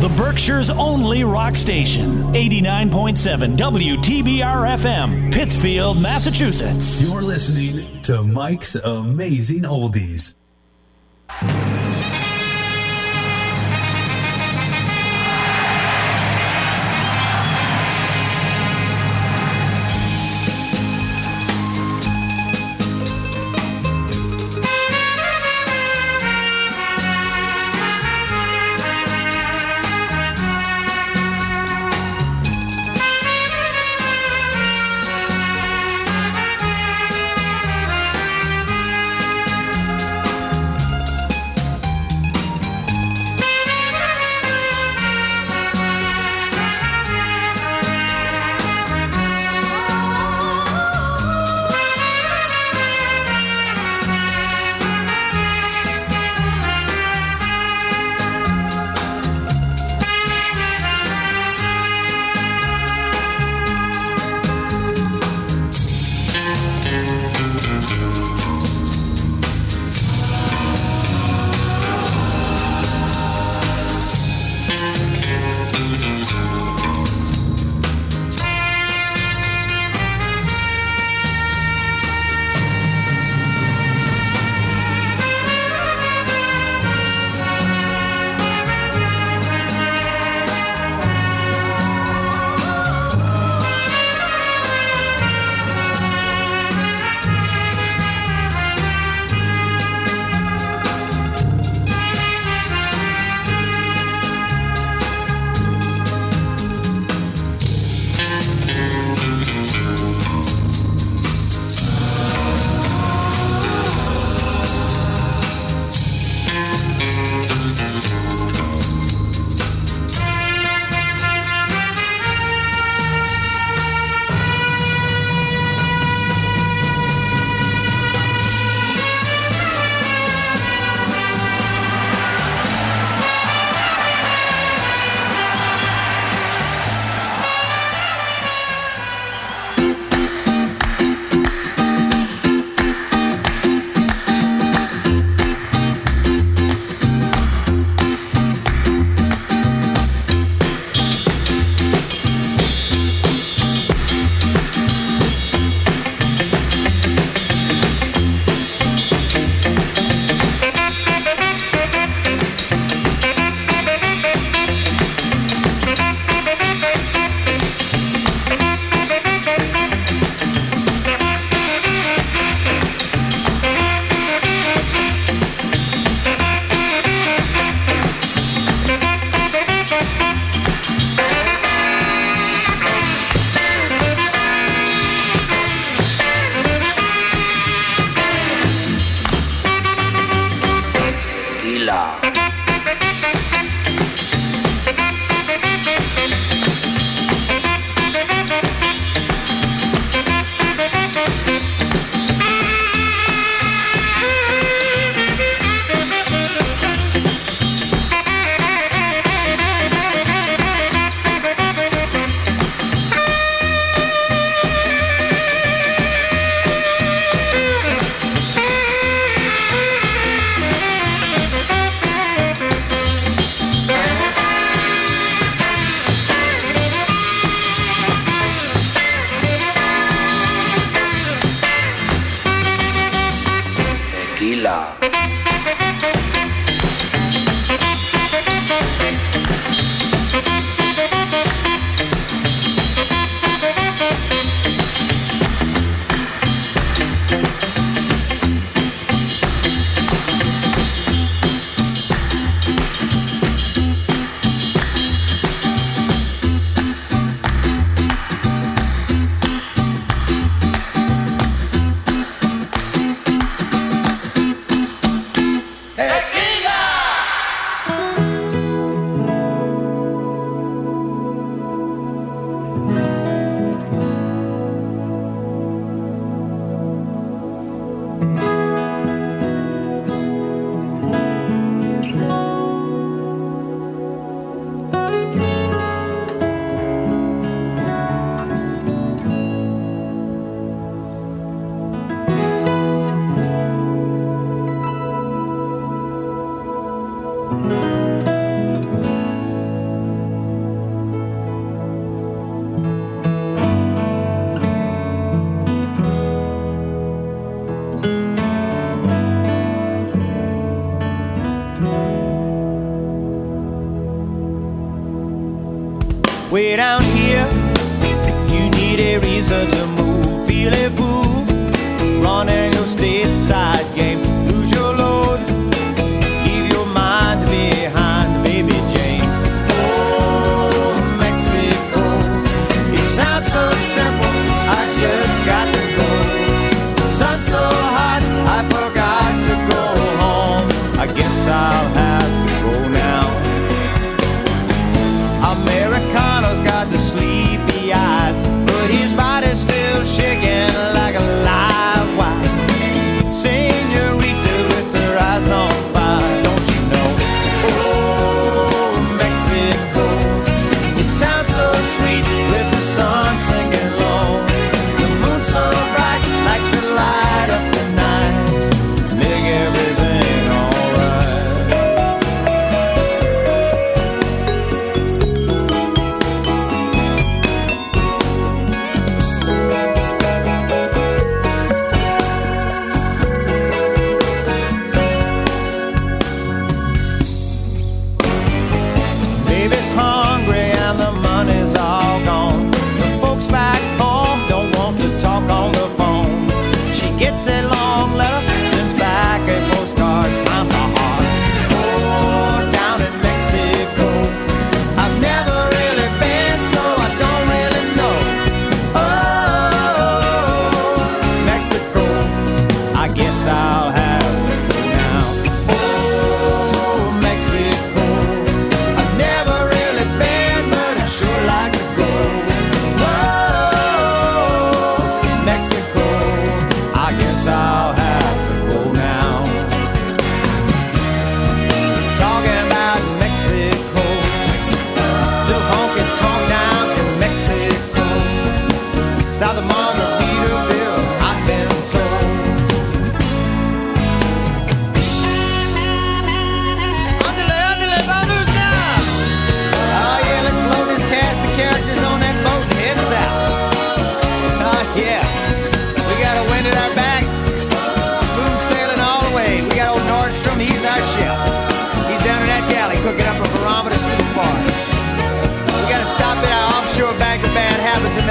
the Berkshire's only rock station. 89.7 WTBR FM, Pittsfield, Massachusetts. You're listening to Mike's Amazing Oldies.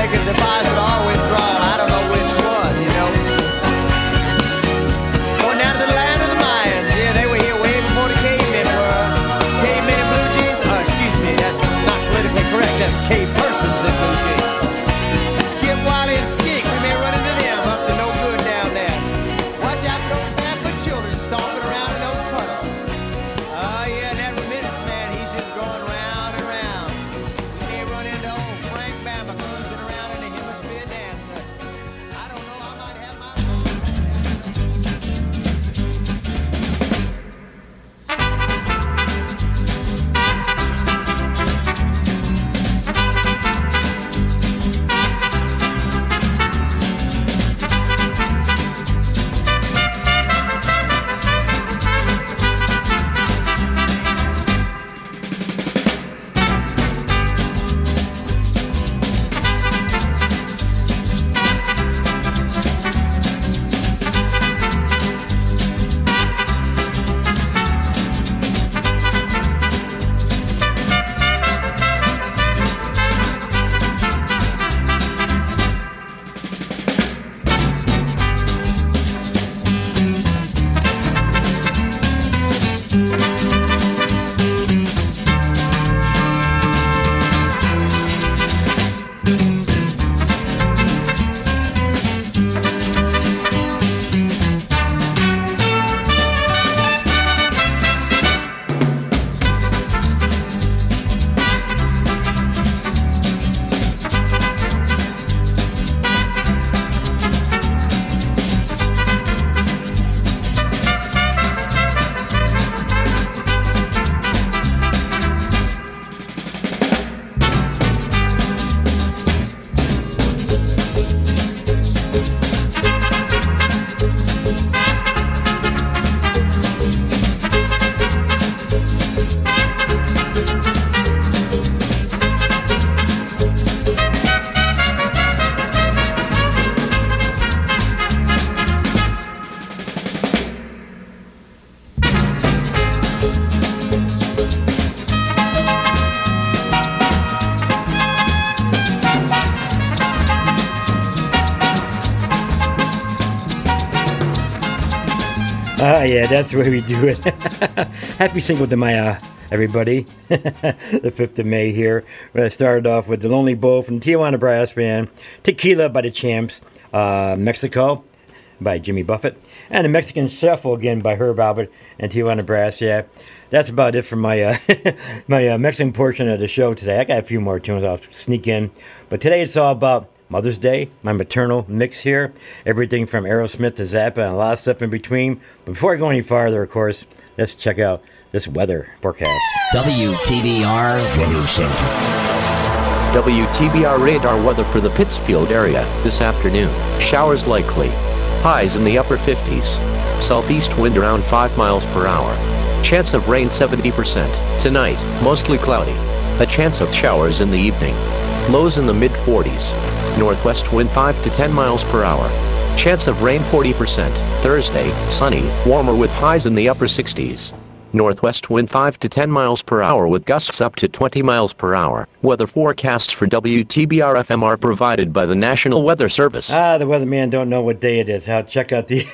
Make a deposit or withdrawal. Ah, yeah, that's the way we do it. Happy Cinco de Mayo, everybody. the 5th of May here. We're going to start off with The Lonely Bull from Tijuana Brass Band, Tequila by the Champs, uh, Mexico by Jimmy Buffett, and The Mexican Shuffle again by Herb Alpert and Tijuana Brass. Yeah, that's about it for my uh, my uh, Mexican portion of the show today. I got a few more tunes I'll sneak in, but today it's all about Mother's Day, my maternal mix here. Everything from Aerosmith to Zappa and a lot of stuff in between. But before I go any farther, of course, let's check out this weather forecast. WTBR Weather Center. WTBR radar weather for the Pittsfield area this afternoon. Showers likely. Highs in the upper 50s. Southeast wind around 5 miles per hour. Chance of rain 70%. Tonight, mostly cloudy. A chance of showers in the evening. Lows in the mid 40s. Northwest wind 5 to 10 miles per hour. Chance of rain 40%. Thursday, sunny, warmer with highs in the upper 60s. Northwest wind 5 to 10 miles per hour with gusts up to 20 miles per hour. Weather forecasts for WTBR FM are provided by the National Weather Service. Ah, the weatherman don't know what day it is. I'll check out the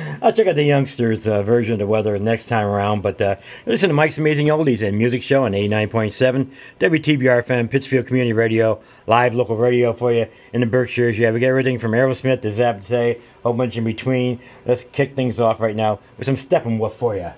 I'll check out the youngsters' uh, version of the weather next time around. But uh, listen to Mike's Amazing Oldies and Music Show on 89.7 WTBR FM, Pittsfield Community Radio, live local radio for you in the Berkshires. Yeah, we got everything from Aerosmith to Zappa, a whole bunch in between. Let's kick things off right now with some Steppenwolf for you.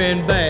My sleeping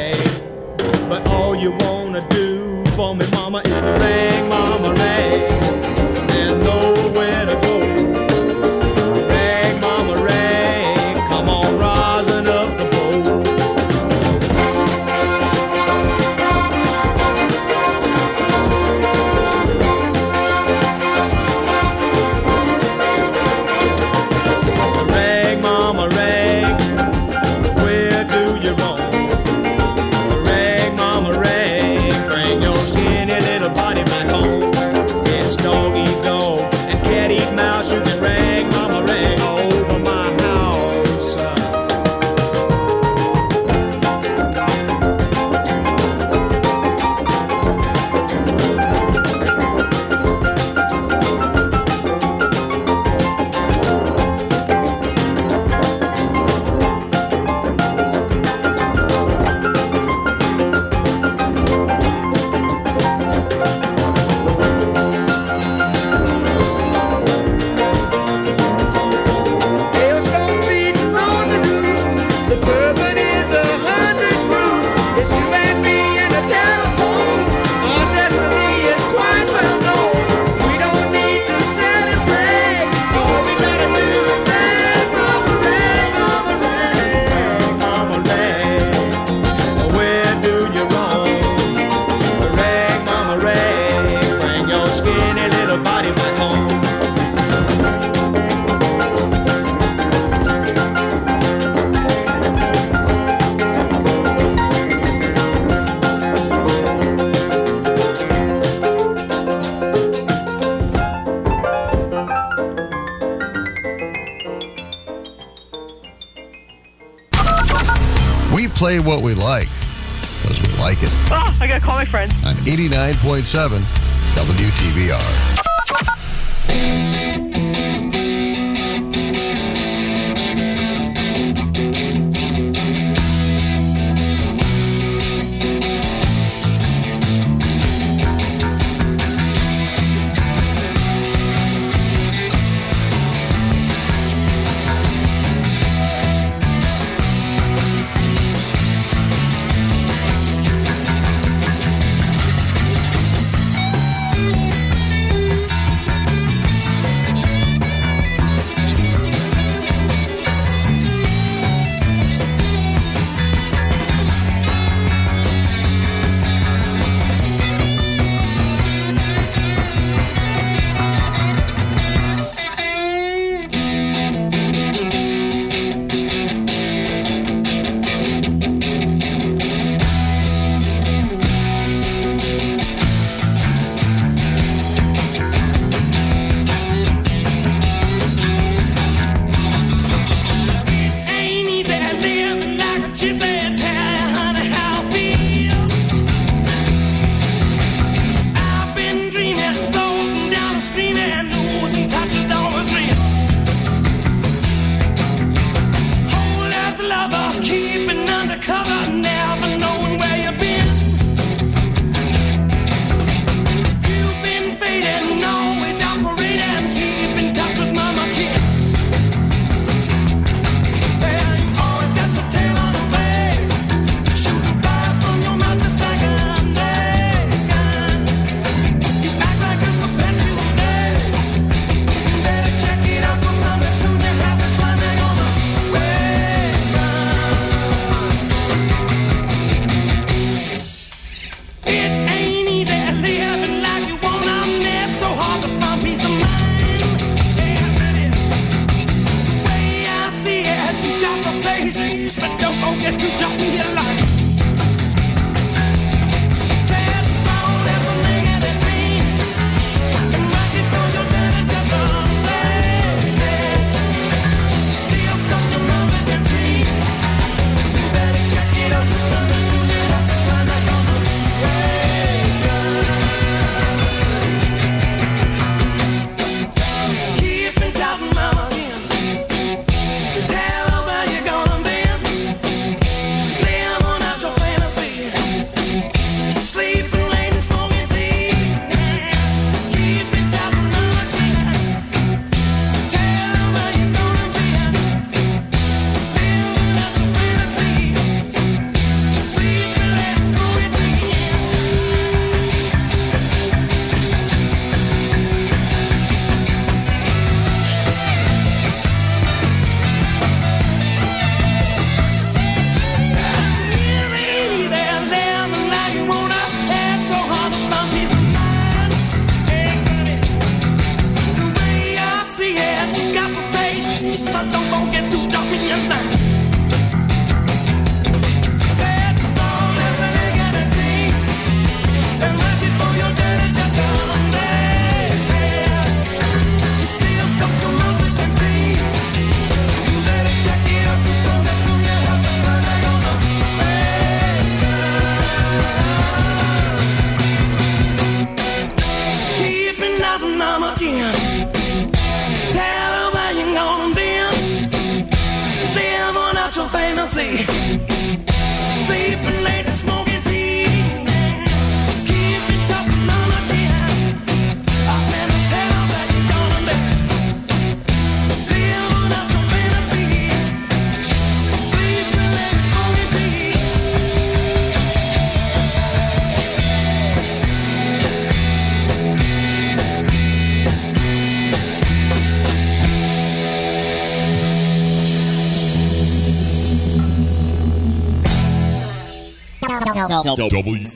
Oh, I gotta my friend. on 89.7 WTBR. W.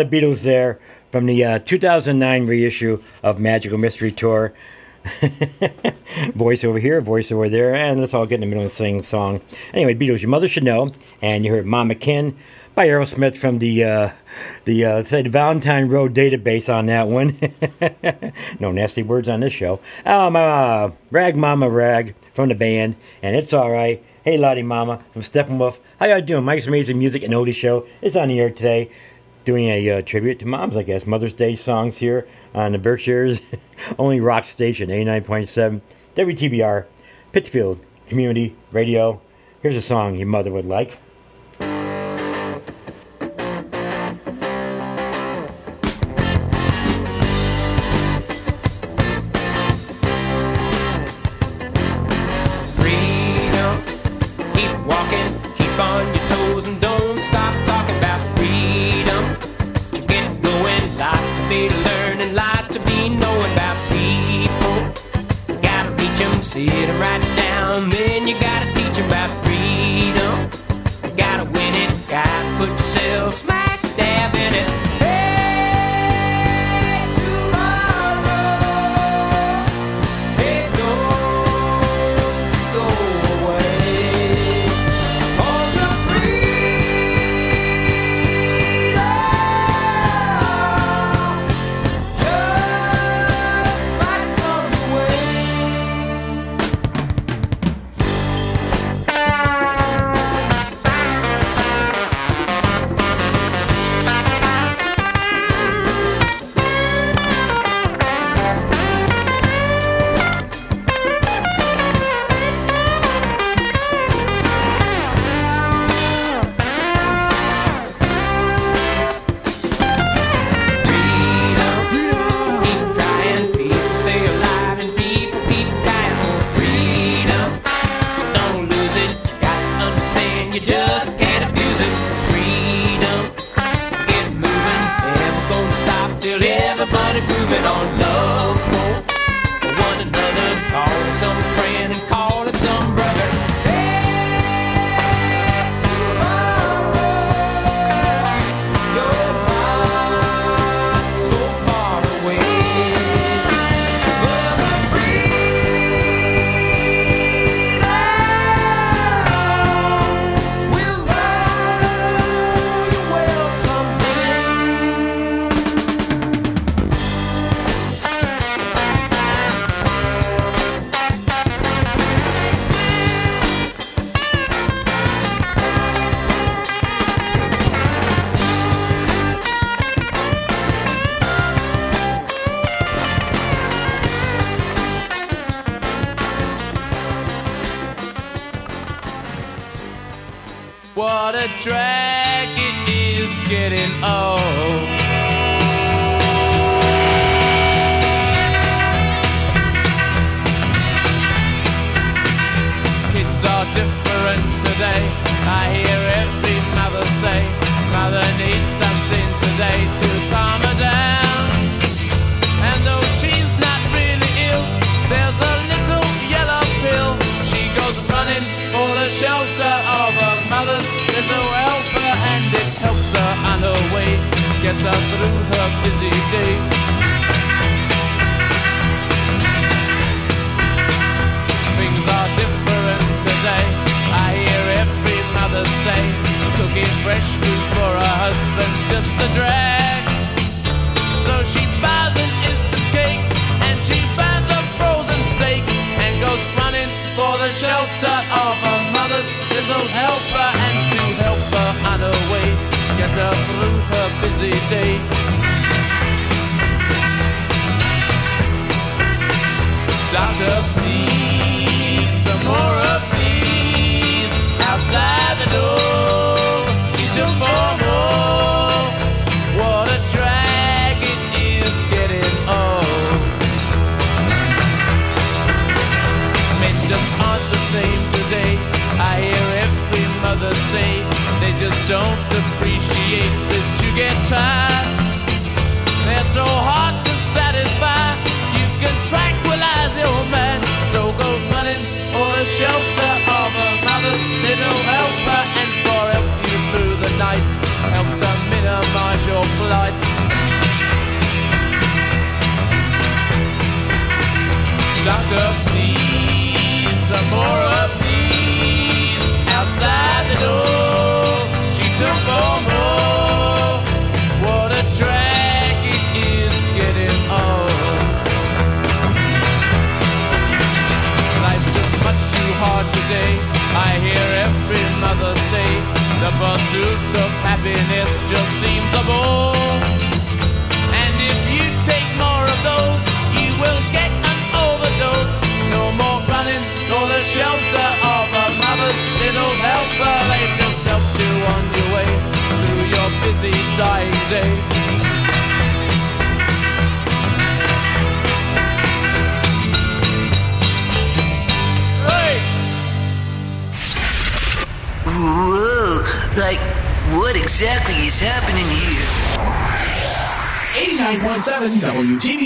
The Beatles there from the uh, 2009 reissue of Magical Mystery Tour. voice over here, voice over there, and let's all get in the middle and sing song. Anyway, Beatles, your mother should know, and you heard Mama Kin by Aerosmith from the uh, the uh, the Valentine Road database on that one. no nasty words on this show. Um, uh, Rag Mama Rag from the band, and it's all right. Hey, Lawdy Mama from Steppenwolf. How y'all doing? Mike's Amazing Music and Oldie Show is on the air today, doing a uh, tribute to moms, I guess. Mother's Day songs here on the Berkshire's only rock station, 89.7 WTBR, Pittsfield Community Radio. Here's a song your mother would like.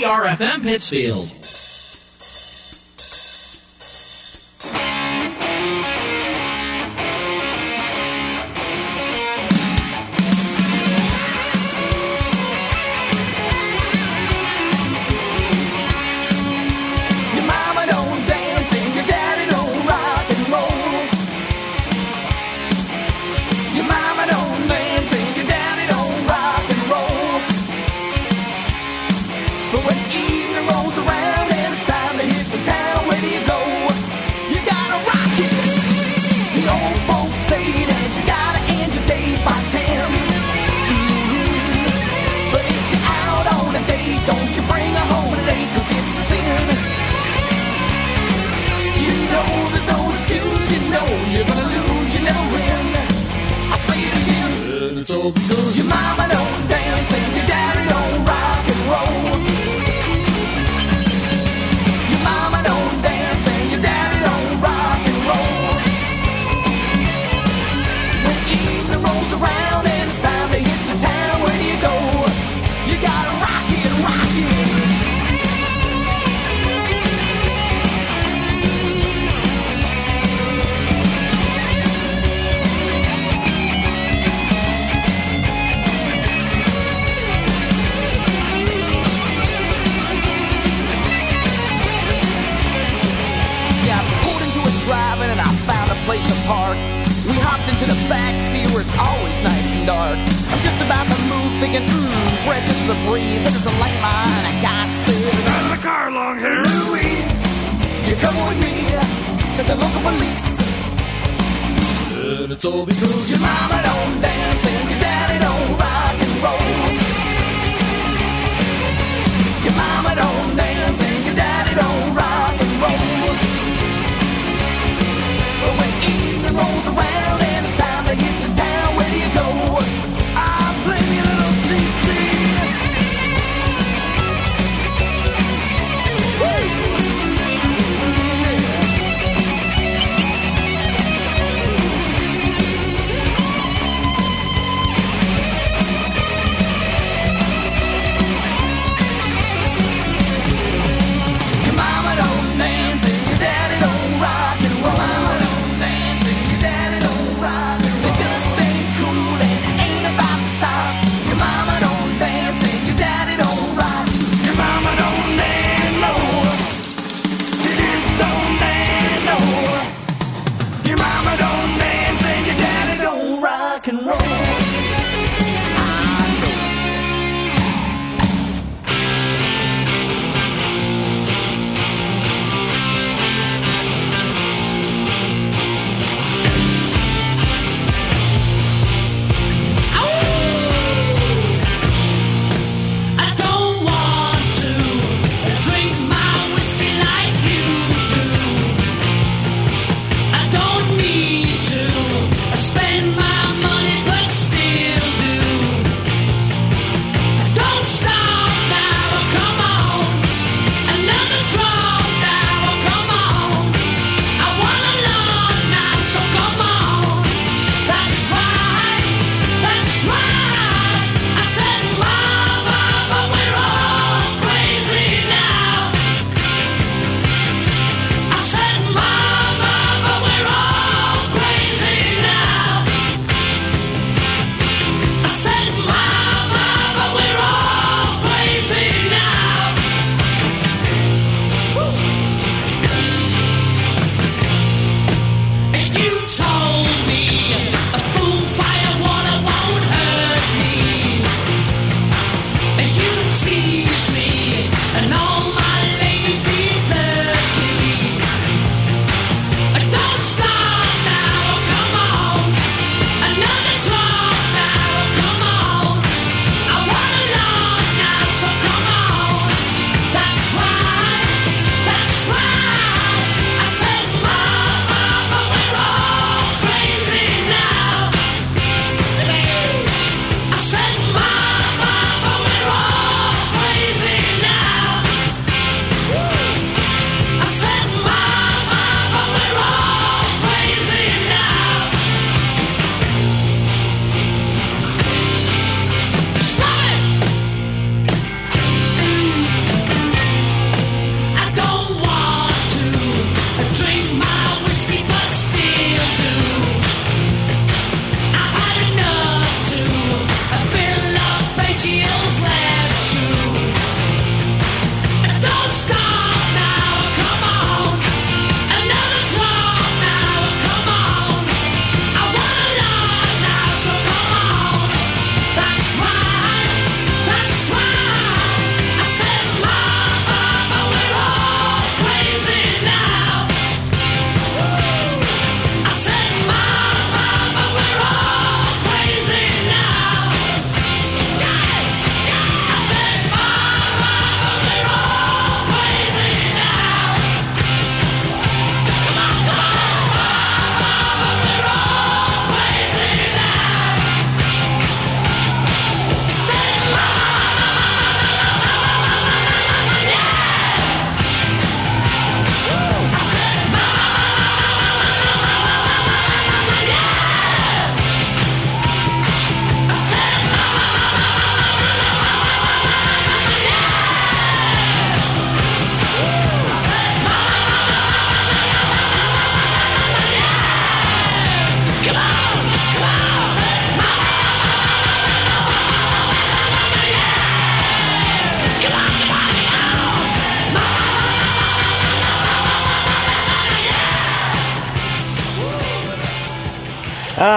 WTBR FM Pittsfield.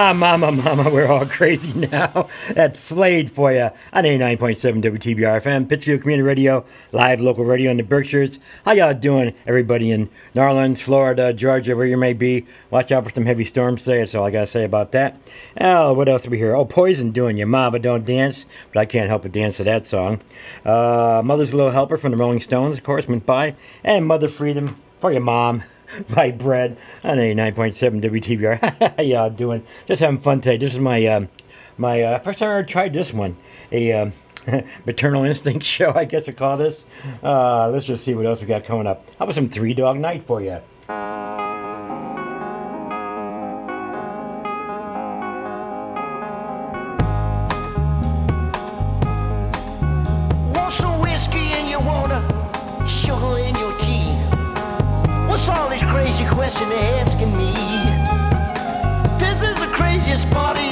Ah, mama, mama, we're all crazy now. That's Slade for you on 89.7 WTBR FM, Pittsfield Community Radio, live local radio in the Berkshires. How y'all doing, everybody in New Orleans, Florida, Georgia, where you may be? Watch out for some heavy storms today. That's all I got to say about that. Oh, what else are we here? Oh, Poison doing your mama don't dance, but I can't help but dance to that song. Uh, Mother's Little Helper from the Rolling Stones, of course, went by. And Mother Freedom for your mom. by Bread on 89.7 WTBR. How y'all doing? Just having fun today. This is my um, my uh, first time I ever tried this one. A um, maternal instinct show, I guess I call this. Uh, let's just see what else we got coming up. How about some Three Dog Night for you? Question asking me? This is the craziest party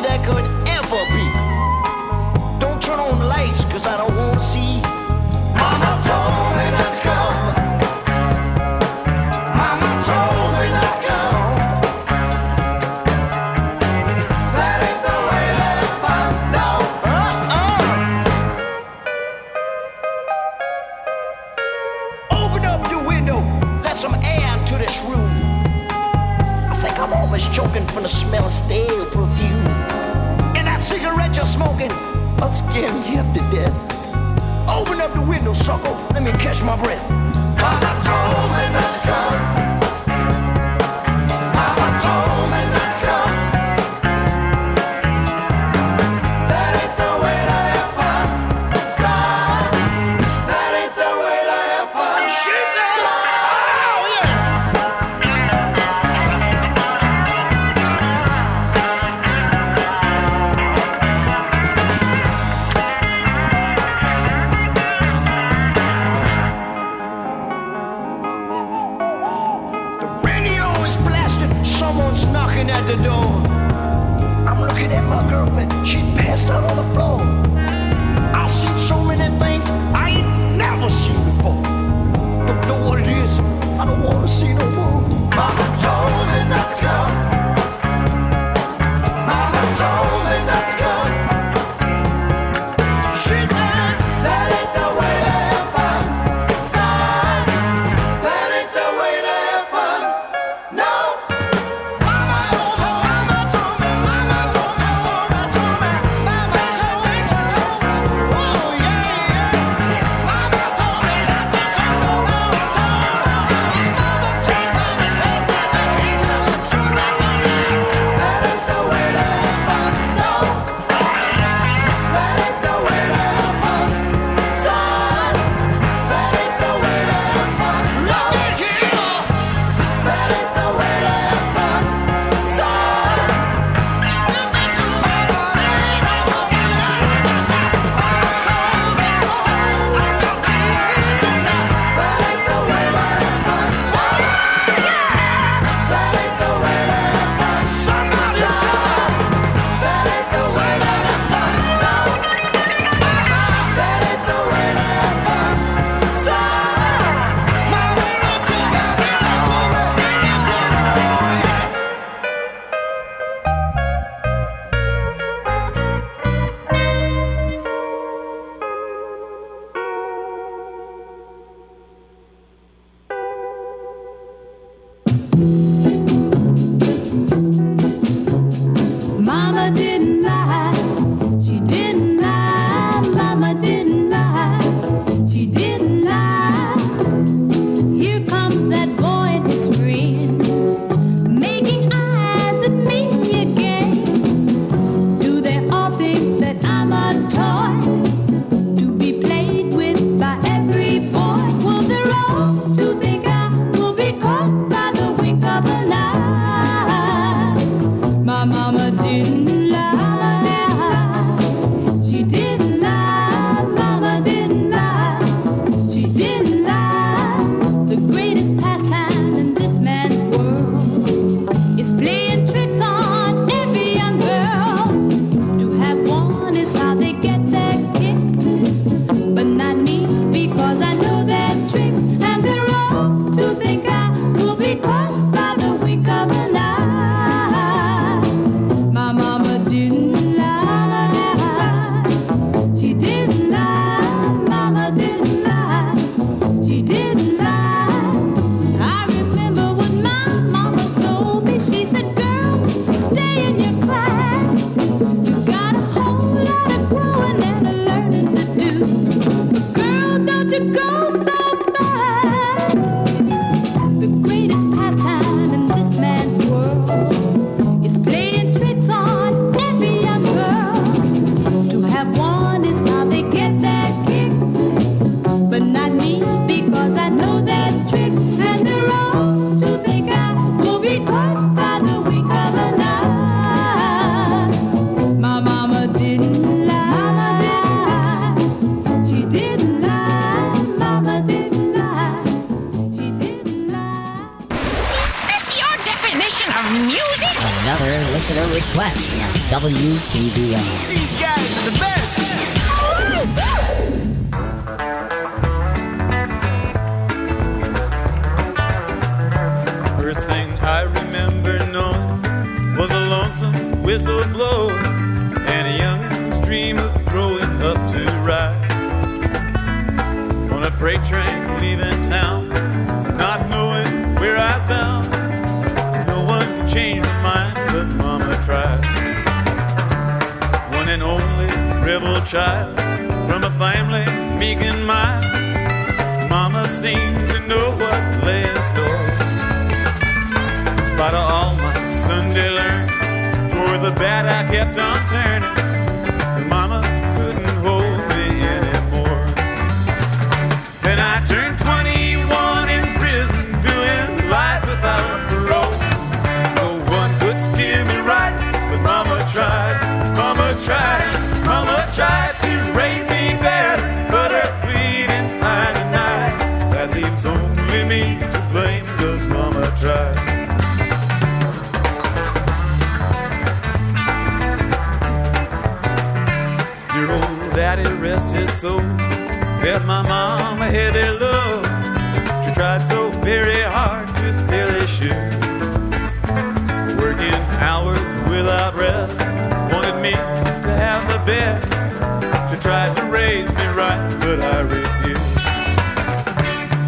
I'll scare me half to death. Open up the window, sucker, let me catch my breath.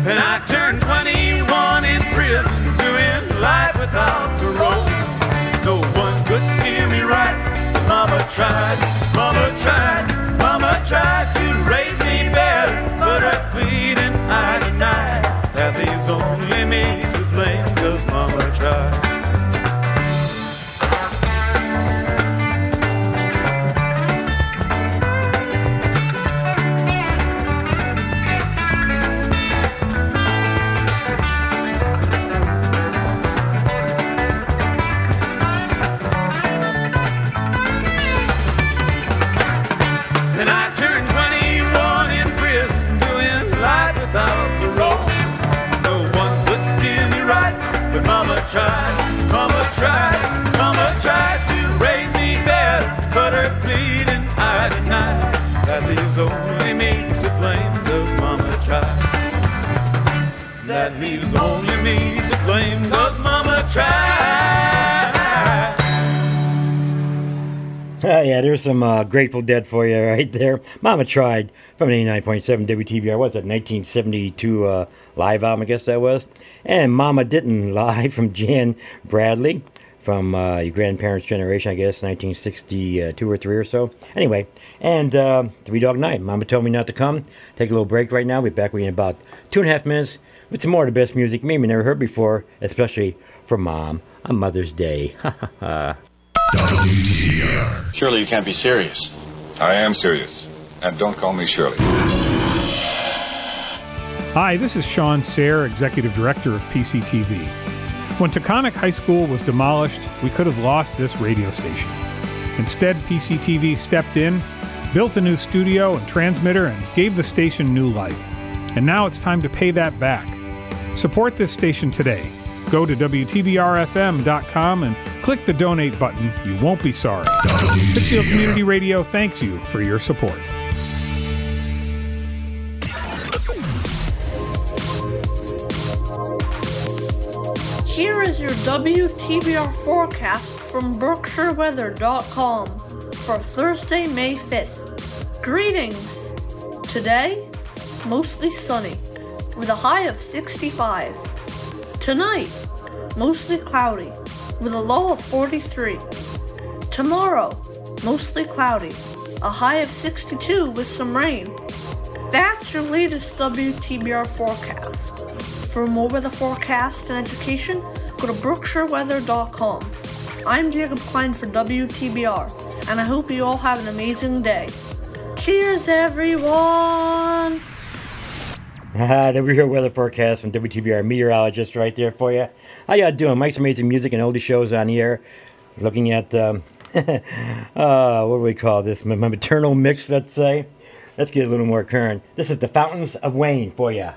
And I some uh, Grateful Dead for you right there. Mama Tried from 89.7 WTBR. What's that, 1972 uh, live album, I guess that was. And Mama Didn't Lie from Jan Bradley from uh, your grandparents' generation, I guess, 1962 or 3 or so. Anyway, and uh, Three Dog Night. Mama told me not to come. Take a little break right now. We'll be back with you in about two and a half minutes with some more of the best music maybe never heard before, especially for Mom on Mother's Day. Ha ha ha. Surely you can't be serious. I am serious. And don't call me Shirley. Hi, this is Sean Sayre, Executive Director of PCTV. When Taconic High School was demolished, we could have lost this radio station. Instead, PCTV stepped in, built a new studio and transmitter, and gave the station new life. And now it's time to pay that back. Support this station today. Go to WTBRFM.com and click the donate button. You won't be sorry. Pittsfield Community Radio thanks you for your support. Here is your WTBR forecast from BerkshireWeather.com for Thursday, May 5th. Greetings! Today, mostly sunny, with a high of 65. Tonight, mostly cloudy, with a low of 43. Tomorrow, mostly cloudy, a high of 62 with some rain. That's your latest WTBR forecast. For more weather forecast and education, go to berkshireweather.com. I'm Jacob Klein for WTBR, and I hope you all have an amazing day. Cheers, everyone! The real weather forecast from WTBR meteorologist right there for you. How y'all doing? Mike's Amazing Music and Oldie Shows on the air. Looking at, um, uh, what do we call this? My, my maternal mix, let's say. Let's get a little more current. This is the Fountains of Wayne for you.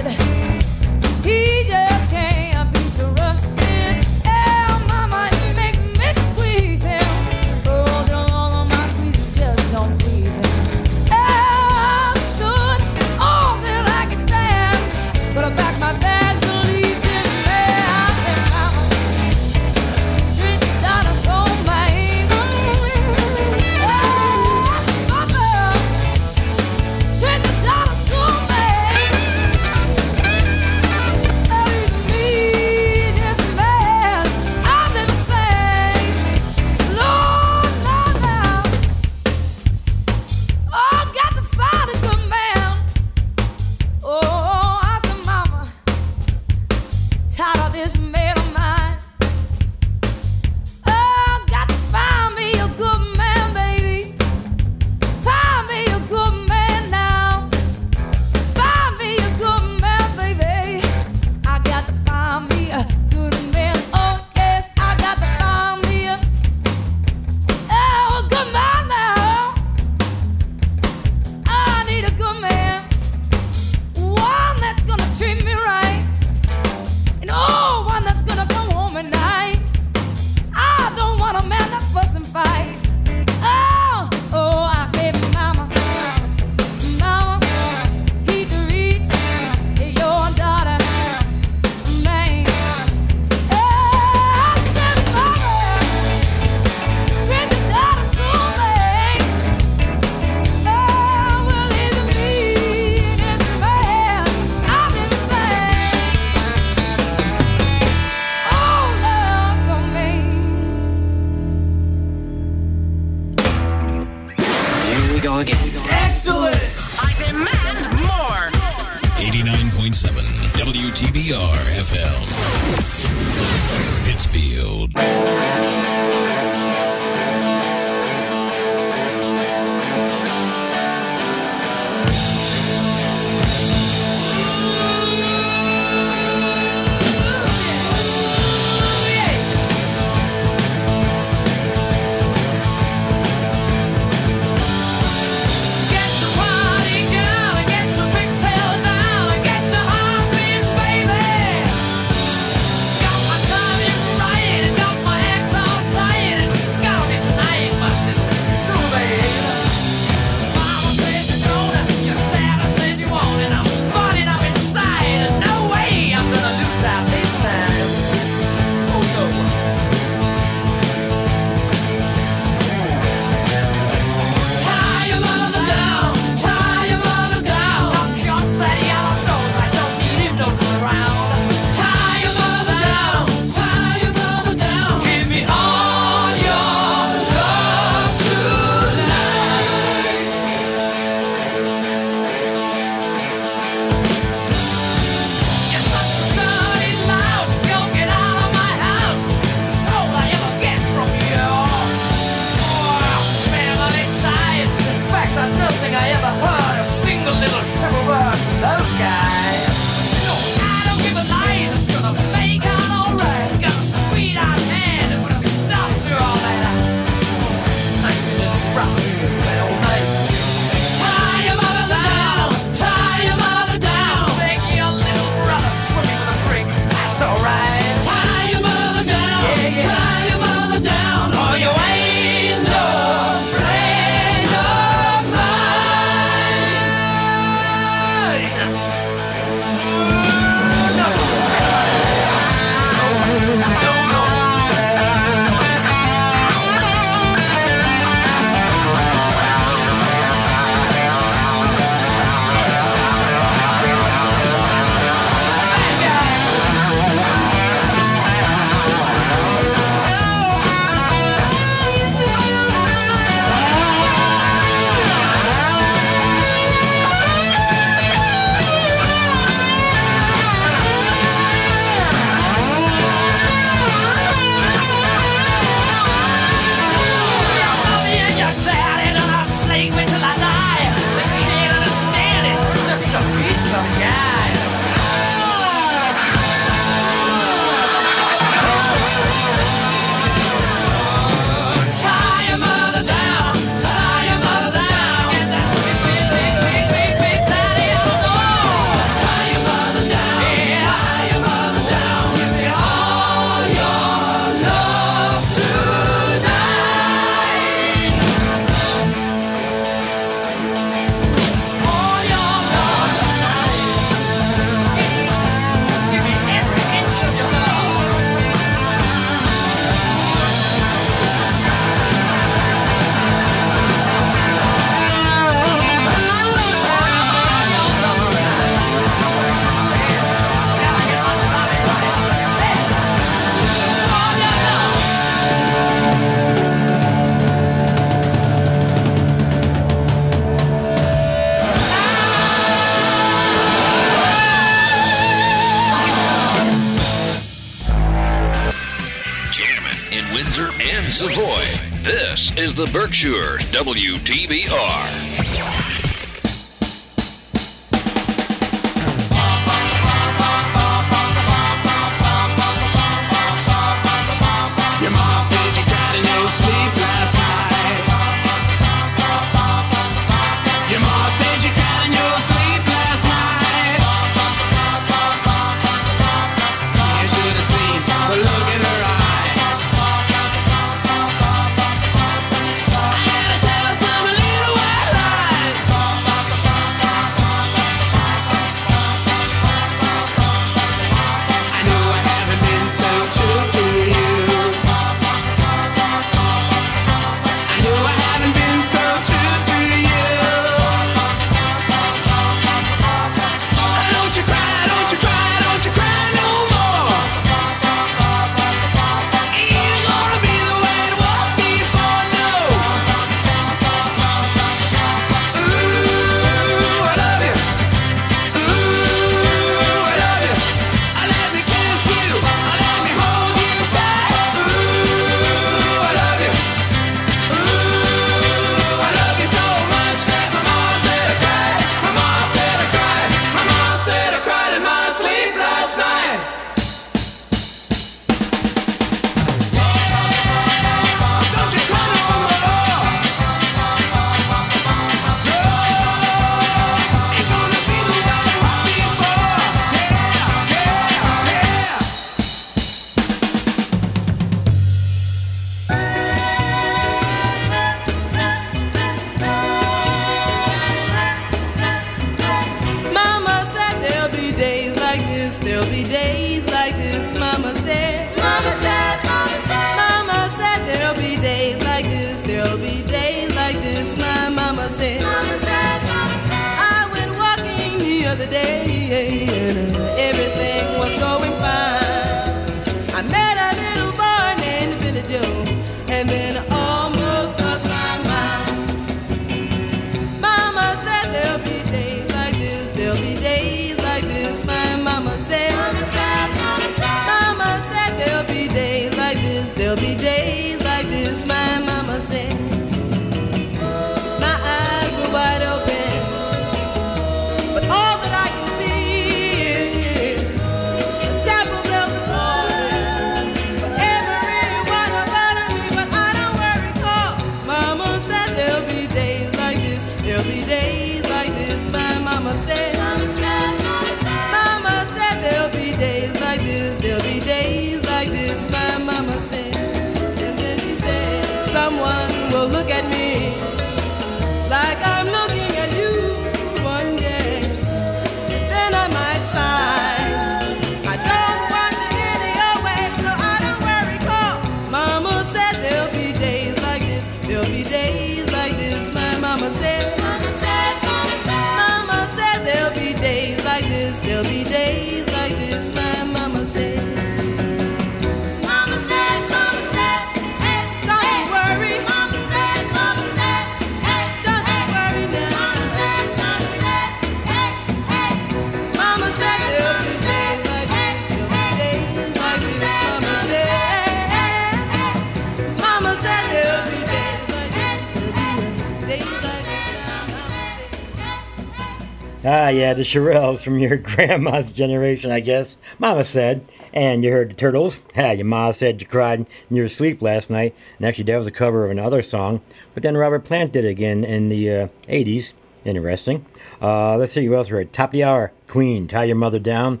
Yeah, the Shirelles from your grandma's generation, I guess. Mama said. And you heard the Turtles. Ah, your ma said you cried in your sleep last night. And actually, that was a cover of another song. But then Robert Plant did it again in the uh, 80s. Interesting. Uh, let's see who else heard. Top of the Hour, Queen, Tie Your Mother Down.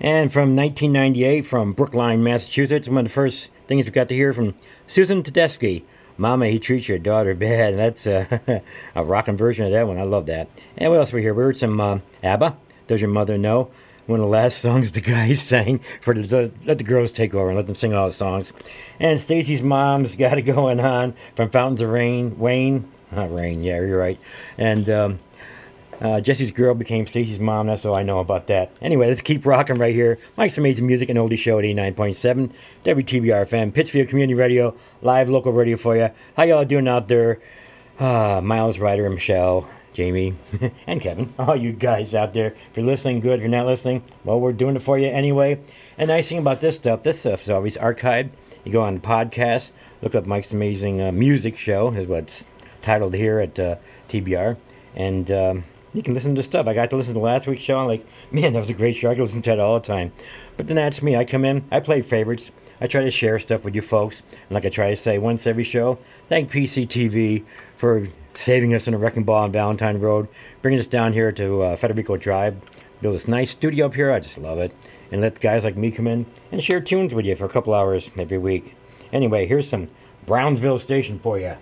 And from 1998, from Brookline, Massachusetts, one of the first things we got to hear from Susan Tedeschi. Mama, he treats your daughter bad. And that's uh, a rocking version of that one. I love that. And what else we hear? We heard some uh, ABBA. Does your mother know? One of the last songs the guys sang for the let the girls take over and let them sing all the songs. And Stacy's mom's got it going on from Fountains of Rain. Wayne, not Rain. Yeah, you're right. And um, uh, Jesse's girl became Stacy's mom. That's all I know about that. Anyway, let's keep rocking right here. Mike's Amazing Music and Oldie Show at 89.7 WTBR FM, Pittsfield Community Radio, live local radio for you. How y'all doing out there? Uh, Miles, Ryder, and Michelle, Jamie, and Kevin. All you guys out there. If you're listening, good. If you're not listening, well, we're doing it for you anyway. And nice thing about this stuff, this stuff is always archived. You go on the podcast, look up Mike's Amazing uh, Music Show, is what's titled here at uh, TBR. And um, you can listen to stuff. I got to listen to last week's show. I'm like, man, that was a great show. I can listen to that all the time. But then that's me. I come in, I play favorites. I try to share stuff with you folks. And like I try to say once every show, thank PCTV for saving us in a wrecking ball on Valentine Road, bringing us down here to uh, Federico Drive, build this nice studio up here. I just love it. And let guys like me come in and share tunes with you for a couple hours every week. Anyway, here's some Brownsville Station for you.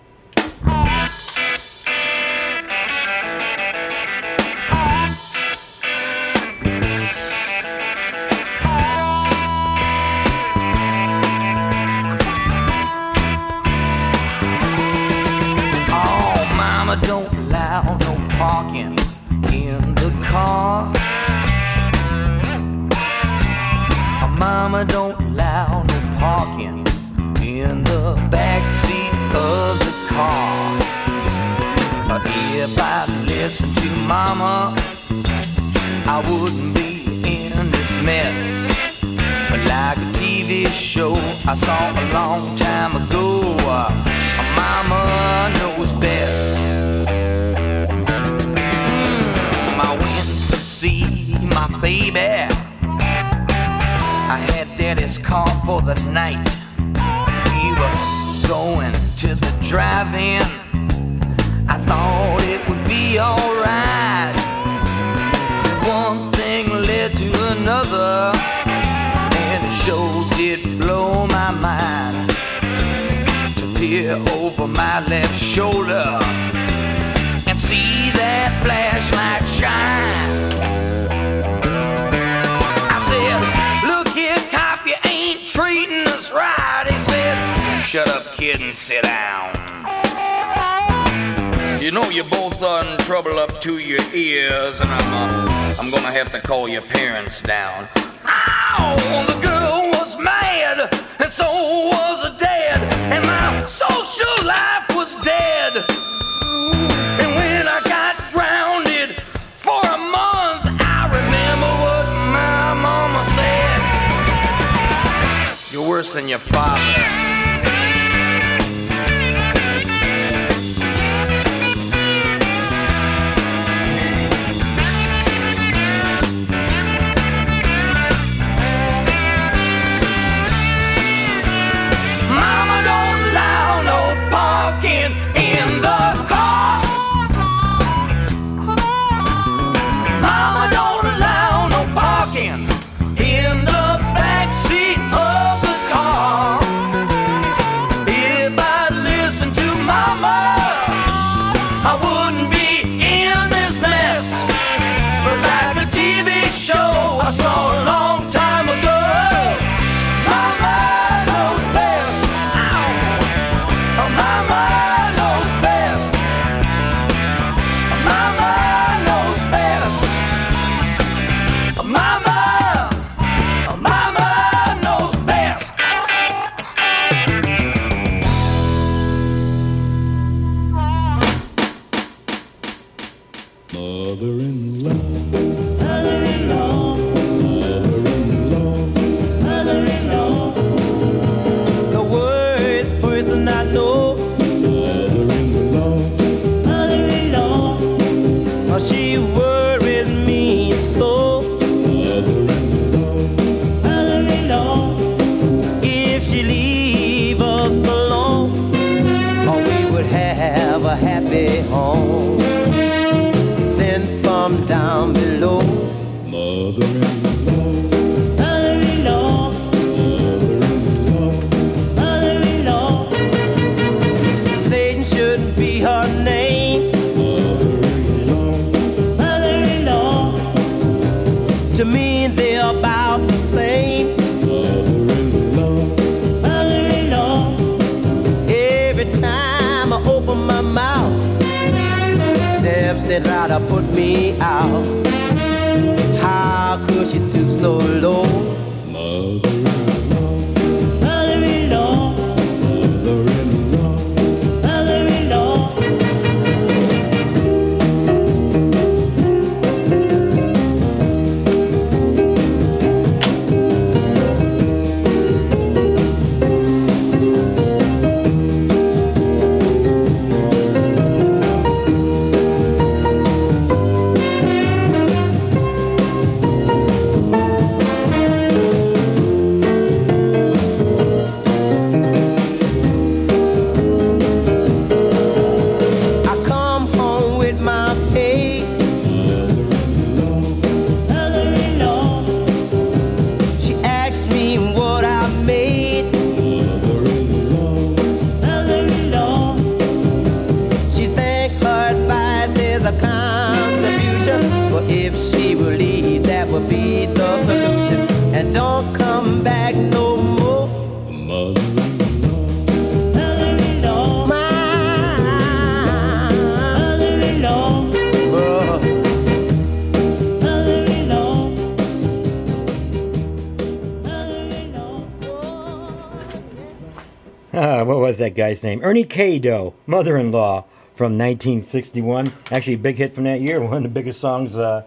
Was that guy's name? Ernie K-Doe, Mother-in-Law from 1961. Actually, a big hit from that year. One of the biggest songs uh,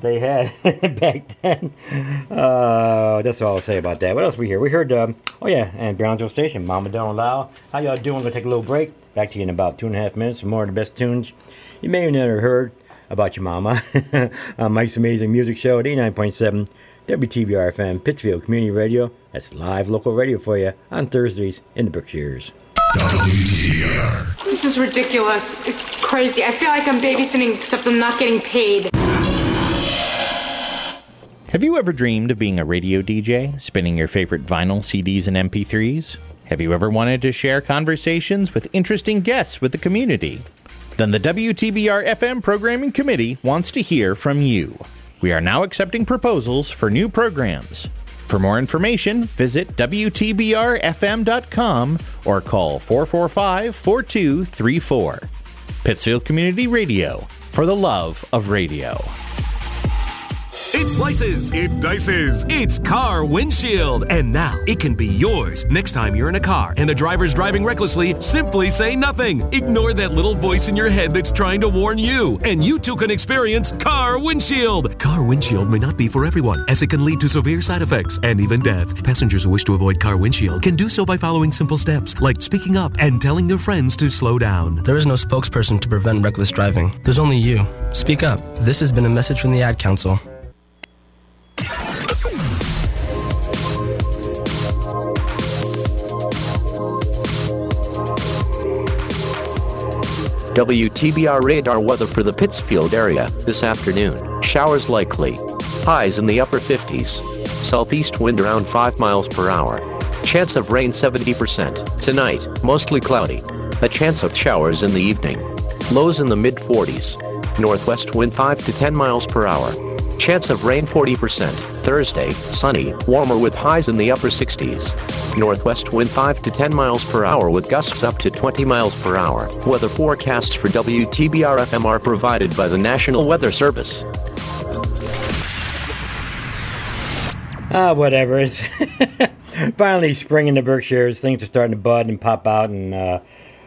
they had back then. Uh, that's all I'll say about that. What else we hear? We heard, um, oh yeah, and Brownsville Station, Mama Don't Allow. How y'all doing? We're gonna take a little break. Back to you in about two and a half minutes for more of the best tunes you may have never heard about your mama on Mike's Amazing Music Show at 89.7 WTBR FM, Pittsfield Community Radio. That's live local radio for you on Thursdays in the Berkshires. This is ridiculous. It's crazy. I feel like I'm babysitting, except I'm not getting paid. Have you ever dreamed of being a radio DJ, spinning your favorite vinyl, CDs, and MP3s? Have you ever wanted to share conversations with interesting guests with the community? Then the WTBR FM Programming Committee wants to hear from you. We are now accepting proposals for new programs. For more information, visit WTBRFM.com or call 445 4234. Pittsfield Community Radio, for the love of radio. It slices, it dices, it's car windshield. And now it can be yours. Next time you're in a car and the driver's driving recklessly, simply say nothing. Ignore that little voice in your head that's trying to warn you. And you too can experience car windshield. Car windshield may not be for everyone, as it can lead to severe side effects and even death. Passengers who wish to avoid car windshield can do so by following simple steps, like speaking up and telling their friends to slow down. There is no spokesperson to prevent reckless driving. There's only you. Speak up. This has been a message from the Ad Council. WTBR radar weather for the Pittsfield area this afternoon. Showers likely. Highs in the upper 50s. Southeast wind around 5 miles per hour. Chance of rain 70%. Tonight, mostly cloudy. A chance of showers in the evening. Lows in the mid 40s. Northwest wind 5 to 10 miles per hour. Chance of rain 40%. Thursday, sunny, warmer with highs in the upper 60s. Northwest wind 5 to 10 miles per hour with gusts up to 20 miles per hour. Weather forecasts for WTBR FM are provided by the National Weather Service. Ah, whatever. It's finally spring in the Berkshires. Things are starting to bud and pop out and uh,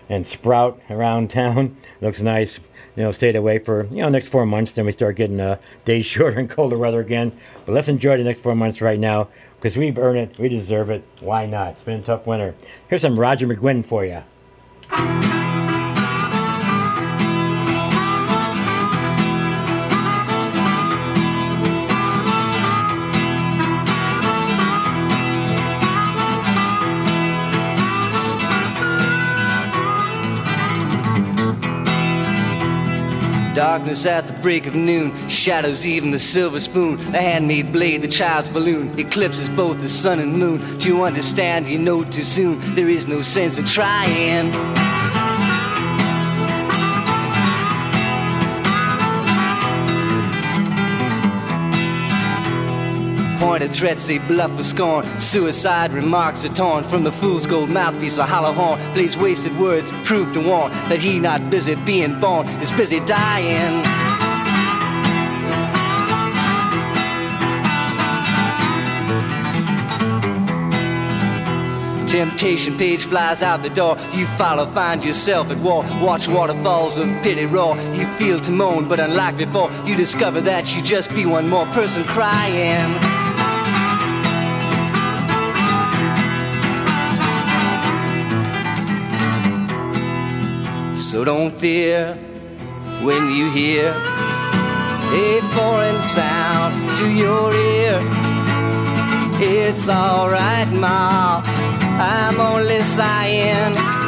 and sprout around town. Looks nice. You know, stay away for you know next four months. Then we start getting uh, days shorter and colder weather again. But let's enjoy the next four months right now because we've earned it. We deserve it. Why not? It's been a tough winter. Here's some Roger McGuinn for you. Darkness at the break of noon, shadows even the silver spoon, the handmade blade, the child's balloon, eclipses both the sun and moon. Do you understand? You know too soon. There is no sense in trying. Pointed threats they bluff with scorn. Suicide remarks are torn from the fool's gold mouthpiece, a hollow horn. Blades wasted words prove to warn that he not busy being born is busy dying. Temptation page flies out the door. You follow, find yourself at war. Watch waterfalls of pity roar. You feel to moan, but unlike before, you discover that you just be one more person crying. So don't fear when you hear a foreign sound to your ear. It's alright, Ma. I'm only sighing.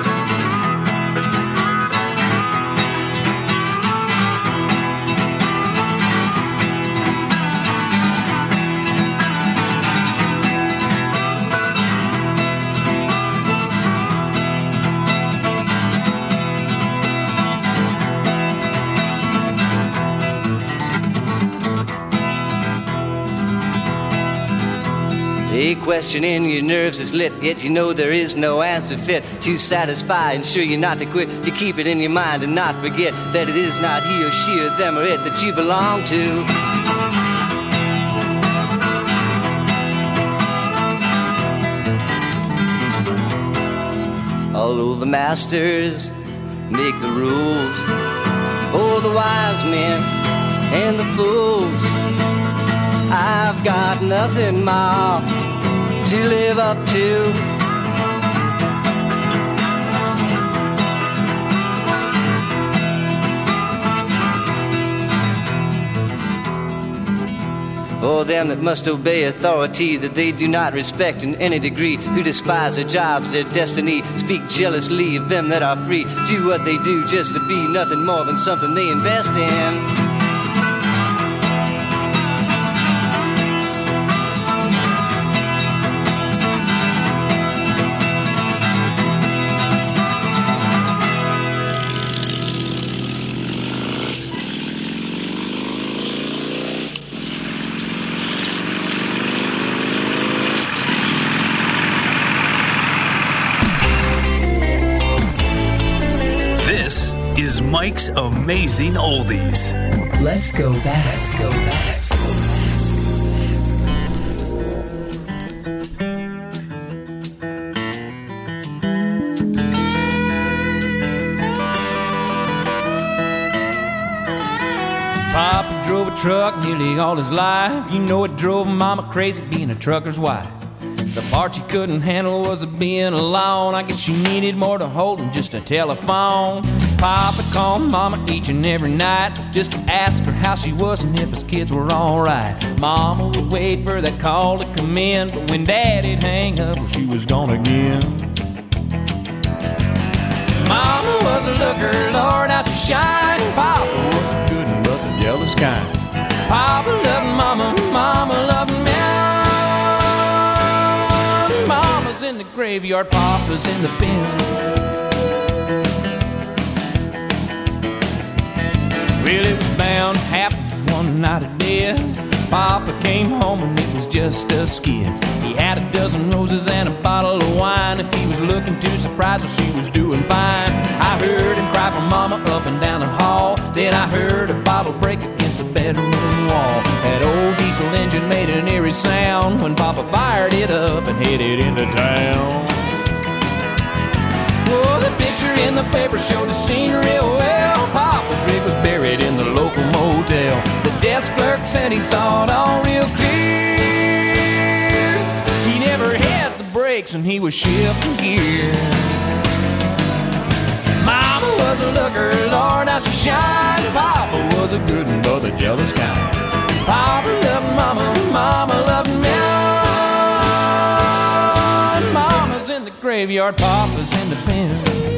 Question in your nerves is lit, yet you know there is no answer fit to satisfy. Ensure you not to quit, to keep it in your mind and not forget that it is not he or she or them or it that you belong to. Although the masters make the rules, oh, the wise men and the fools. I've got nothing more to live up to. Oh, them that must obey authority that they do not respect in any degree, who despise their jobs, their destiny, speak jealously of them that are free, do what they do just to be nothing more than something they invest in. Amazing Oldies. Let's go back. Let's go back. Papa drove a truck nearly all his life. You know it drove Mama crazy being a trucker's wife. The part she couldn't handle was being alone. I guess she needed more to hold than just a telephone. Papa called Mama each and every night just to ask her how she was and if his kids were alright. Mama would wait for that call to come in, but when Daddy'd hang up, she was gone again. Mama was a looker, Lord, how she shined. Papa was a good one, but the jealous kind. Papa loved Mama, Mama loved me. Mama's in the graveyard, Papa's in the bin. It was bound to happen one night of death. Papa came home and it was just a skid. He had a dozen roses and a bottle of wine. If he was looking too surprised, well, she was doing fine. I heard him cry for Mama up and down the hall. Then I heard a bottle break against the bedroom wall. That old diesel engine made an eerie sound when Papa fired it up and headed into town. Oh, the picture in the paper showed the scene real well. Papa's rig was buried in the local motel. The desk clerk said he saw it all real clear. He never hit the brakes when he was shifting gear. Mama was a looker, Lord, how she shined. Papa was a good one, but the jealous kind. Papa loved Mama, Mama loved me. Mama's in the graveyard, Papa's in the pen.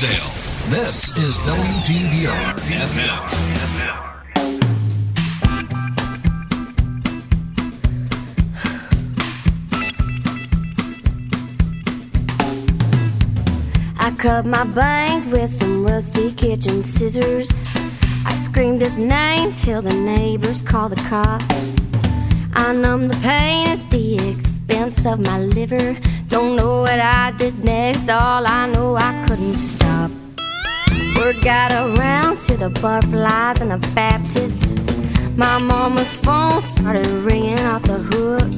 Peru. This is WTBR FM. I cut my bangs with some rusty kitchen scissors. I screamed his name till the neighbors called the cops. I numbed the pain at the expense of my liver. Don't know what I did next, all I know I couldn't stop. Word got around to the butterflies and the Baptist. My mama's phone started ringing off the hook.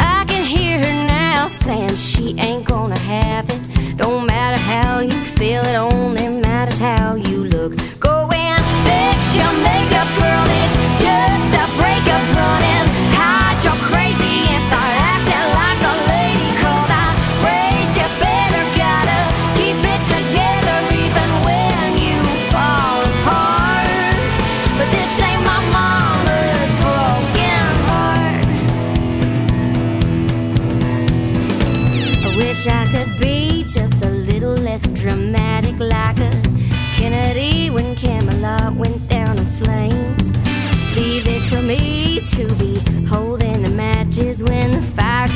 I can hear her now saying she ain't gonna have it. Don't matter how you feel, it only matters how you look. Go and fix your makeup, girl. It's just a breakup running.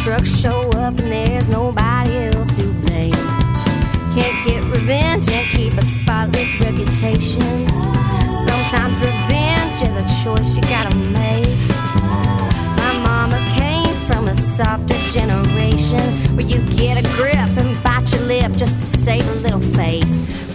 Trucks show up and there's nobody else to blame. Can't get revenge and keep a spotless reputation. Sometimes revenge is a choice you gotta make. My mama came from a softer generation where you get a grip and bite your lip just to save a little face.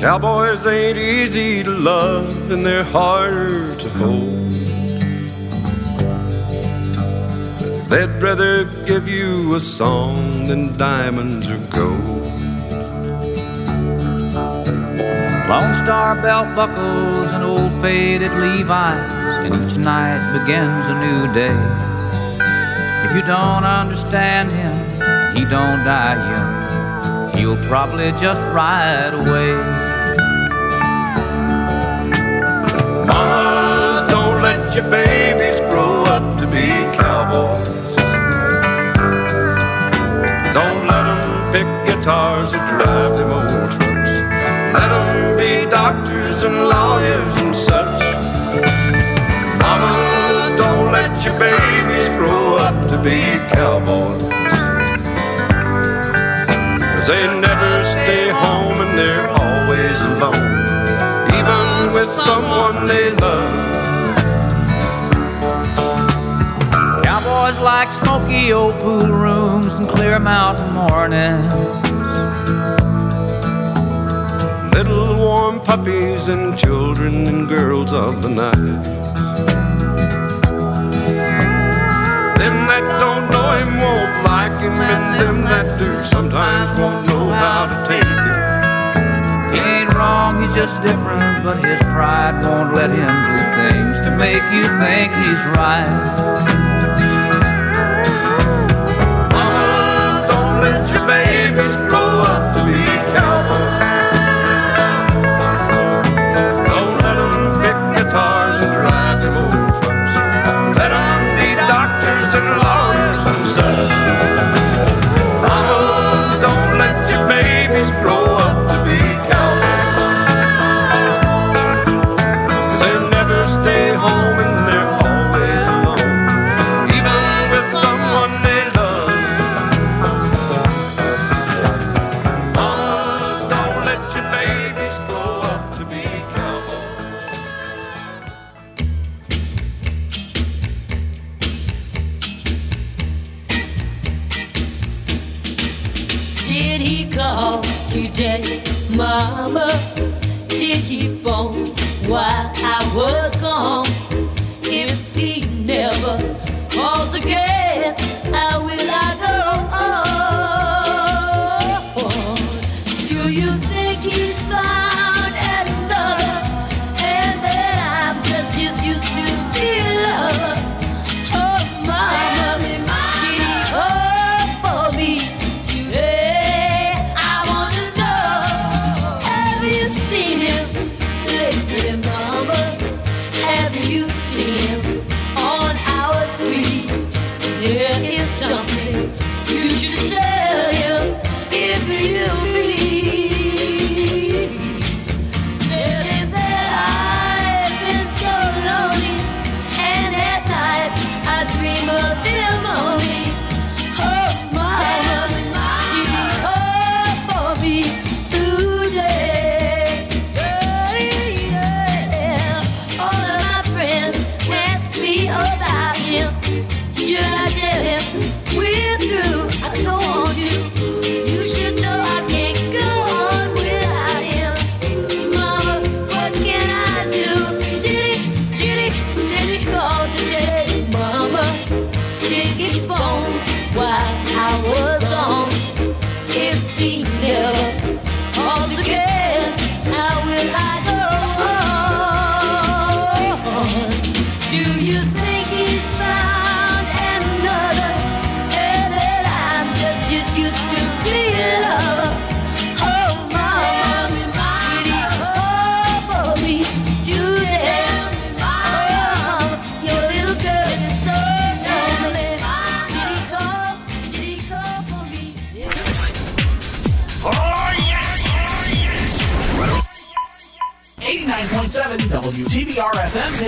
Cowboys ain't easy to love and they're harder to hold. They'd rather give you a song than diamonds or gold. Lone Star belt buckles and old faded Levi's, and each night begins a new day. If you don't understand him, he don't die young, he'll probably just ride away. Mamas, don't let your babies grow up to be cowboys. Don't let them pick guitars or drive them old trucks. Let them be doctors and lawyers and such. Mamas, don't let your babies grow up to be cowboys. They never stay home and they're always alone. With someone they love. Cowboys like smoky old pool rooms and clear mountain mornings. Little warm puppies and children and girls of the night. Them that don't know him won't like him, and them that do sometimes won't know how to take him. He ain't wrong, he's just different, but his pride won't let him do things to make you think he's right. Mamas, don't let your babies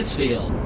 FM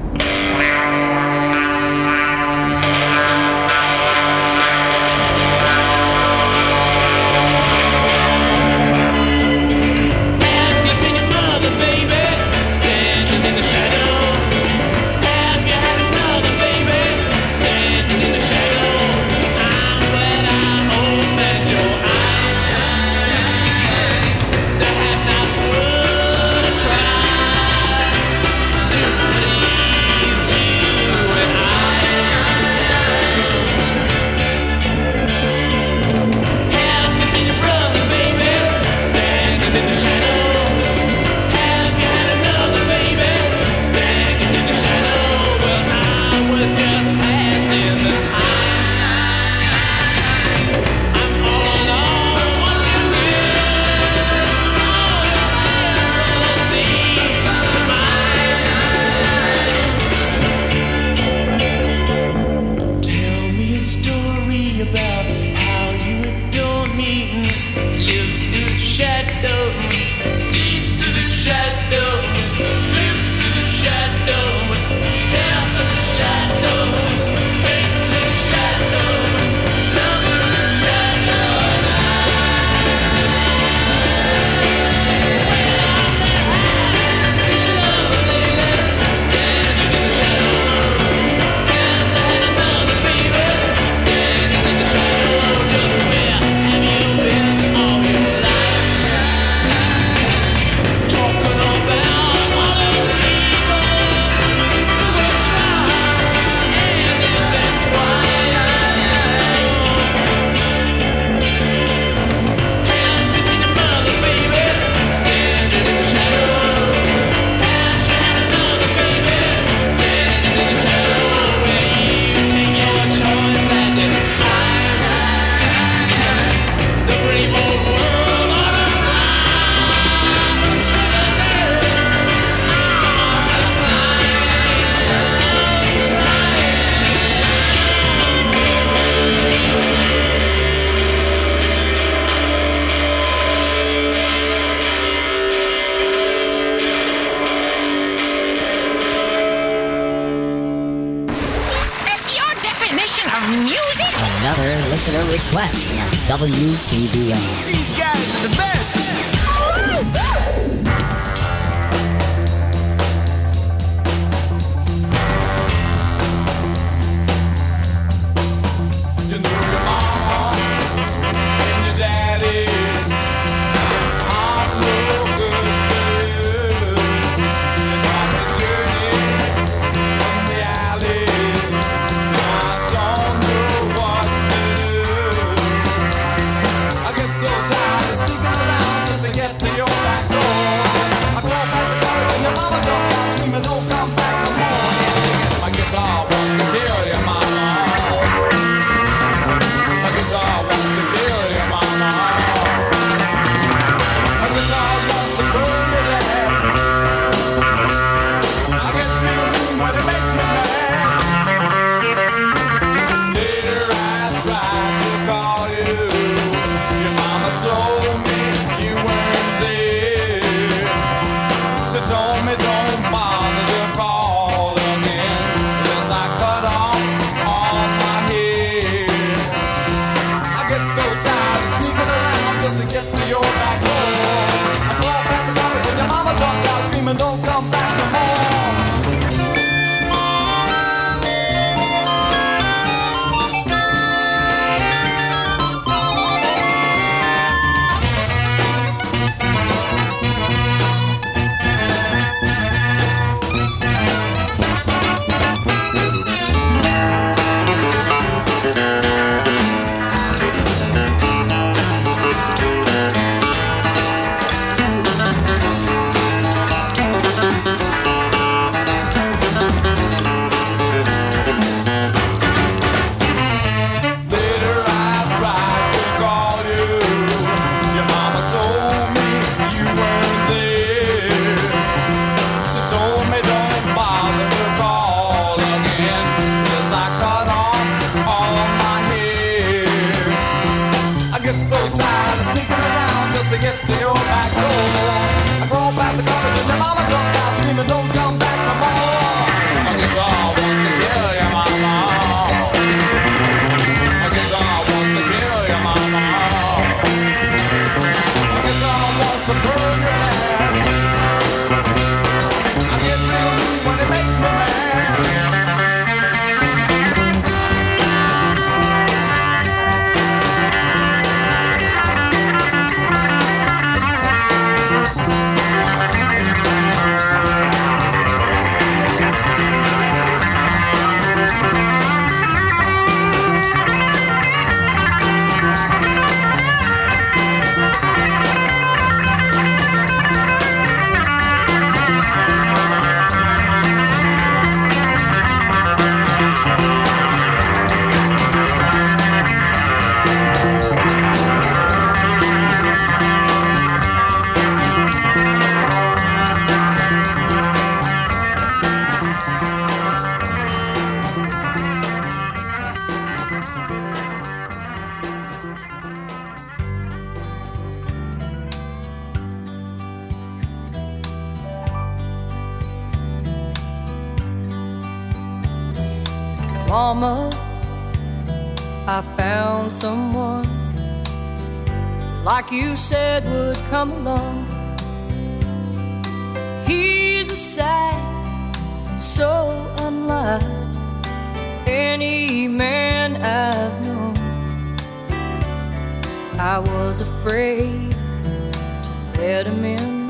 I was afraid to let him in.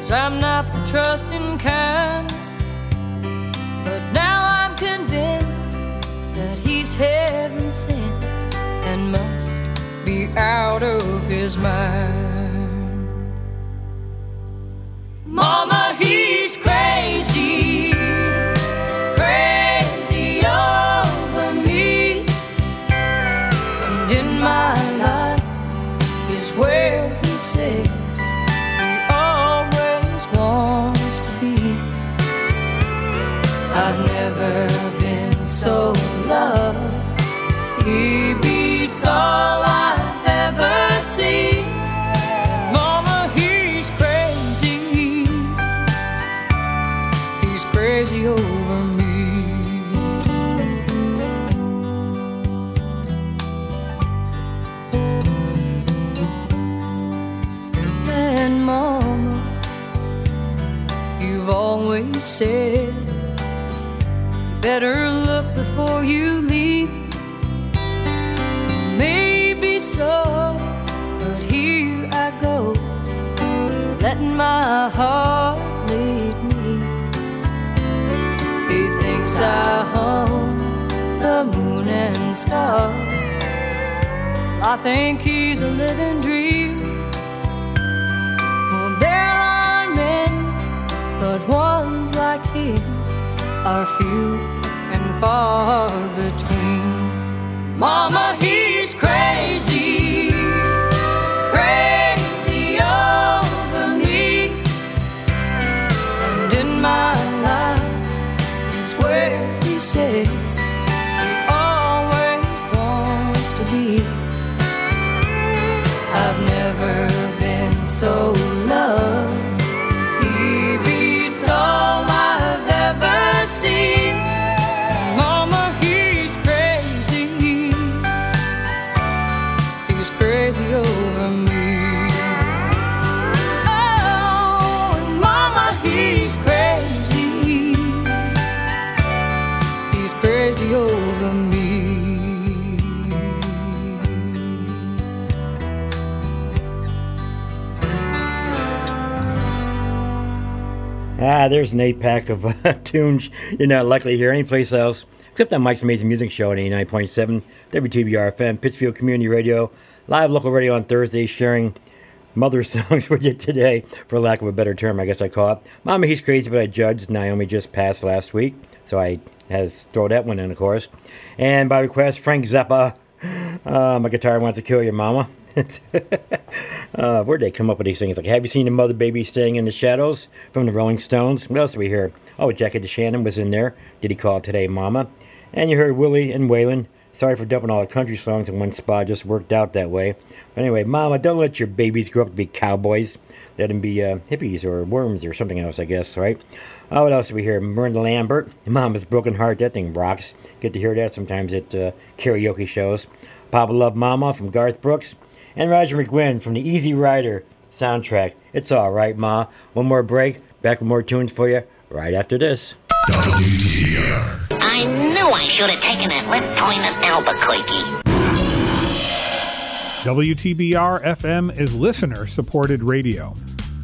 Cause I'm not the trusting kind. But now I'm convinced that he's heaven sent and must be out of his mind. Mama, said better look before you leave. Maybe so, but here I go, letting my heart lead me. He thinks I own the moon and stars. I think he's a living dream. Well, there are many, but ones are few and far between. Mama, he's crazy, crazy over me. And in my life where he he Ah, there's an eight pack of uh, tunes you're not likely to hear anyplace else except on Mike's Amazing Music Show at 89.7 WTBR FM, Pittsfield Community Radio, live local radio on Thursday, sharing mother songs with you today, for lack of a better term, I guess I call it. Mama, he's crazy, by the Judds. Naomi just passed last week, so I has throw that one in, of course. And by request, Frank Zappa. Uh, my guitar wants to kill your Mama. uh, where'd they come up with these things? Like, have you seen the mother baby staying in the shadows from the Rolling Stones? What else did we hear? Oh, Jackie DeShannon was in there. Did he call today, Mama? And you heard Willie and Waylon. Sorry for dumping all the country songs in one spot. Just worked out that way. But anyway, Mama, don't let your babies grow up to be cowboys. Let them be uh, hippies or worms or something else, I guess, right? Oh, what else do we hear? Miranda Lambert, Mama's Broken Heart. That thing rocks. Get to hear that sometimes at uh, karaoke shows. Papa Love Mama from Garth Brooks. And Roger McGuinn from the Easy Rider soundtrack. It's all right, Ma. One more break. Back with more tunes for you right after this. I knew I should have taken that left turn at Albuquerque. WTBR FM is listener supported radio.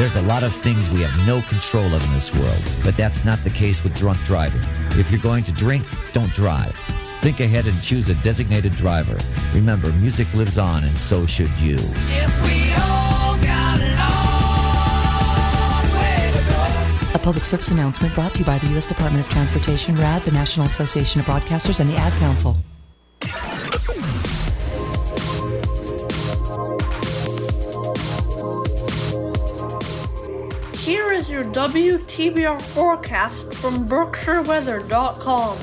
There's a lot of things we have no control of in this world, but that's not the case with drunk driving. If you're going to drink, don't drive. Think ahead and choose a designated driver. Remember, music lives on, and so should you. A public service announcement brought to you by the U.S. Department of Transportation, RADD, the National Association of Broadcasters, and the Ad Council. Is your WTBR forecast from BerkshireWeather.com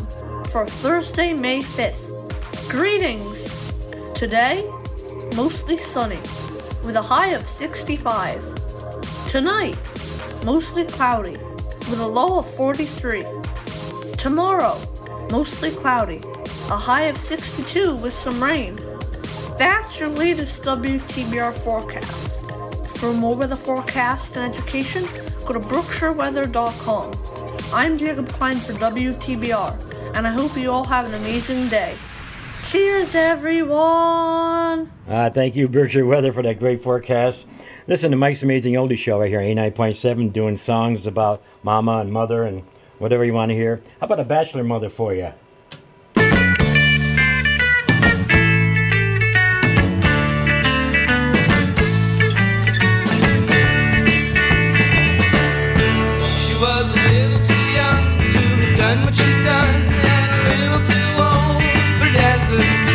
for Thursday, May 5th. Greetings! Today, mostly sunny, with a high of 65. Tonight, mostly cloudy, with a low of 43. Tomorrow, mostly cloudy, a high of 62 with some rain. That's your latest WTBR forecast. For more weather forecast and education, go to BerkshireWeather.com. I'm Jacob Klein for WTBR, and I hope you all have an amazing day. Cheers, everyone! Uh, thank you, Berkshire Weather, for that great forecast. Listen to Mike's Amazing Oldie Show right here, 89.7, doing songs about mama and mother and whatever you want to hear. How about a bachelor mother for you? For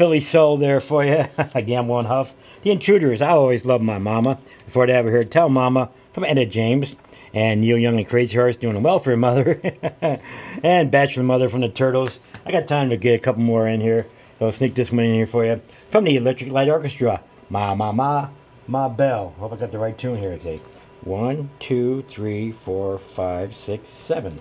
Philly soul there for you. Gamble, and Huff. The Intruders. I always love my mama. Before that, we heard Tell Mama from Etta James. And Neil Young and Crazy Horse doing well for your mother. and Bachelor Mother from the Turtles. I got time to get a couple more in here. So I'll sneak this one in here for you. From the Electric Light Orchestra. Ma, ma, ma, ma Belle. Hope I got the right tune here. Okay. One, two, three, four, five, six, seven.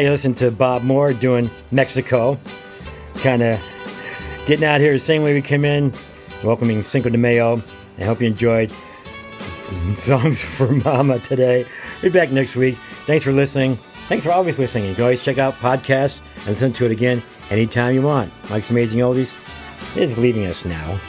You listen to Bob Moore doing Mexico. Kind of getting out here the same way we came in, welcoming Cinco de Mayo. I hope you enjoyed songs for Mama today. Be back next week. Thanks for listening. Thanks for always listening. You can always check out podcasts and listen to it again anytime you want. Mike's Amazing Oldies is leaving us now.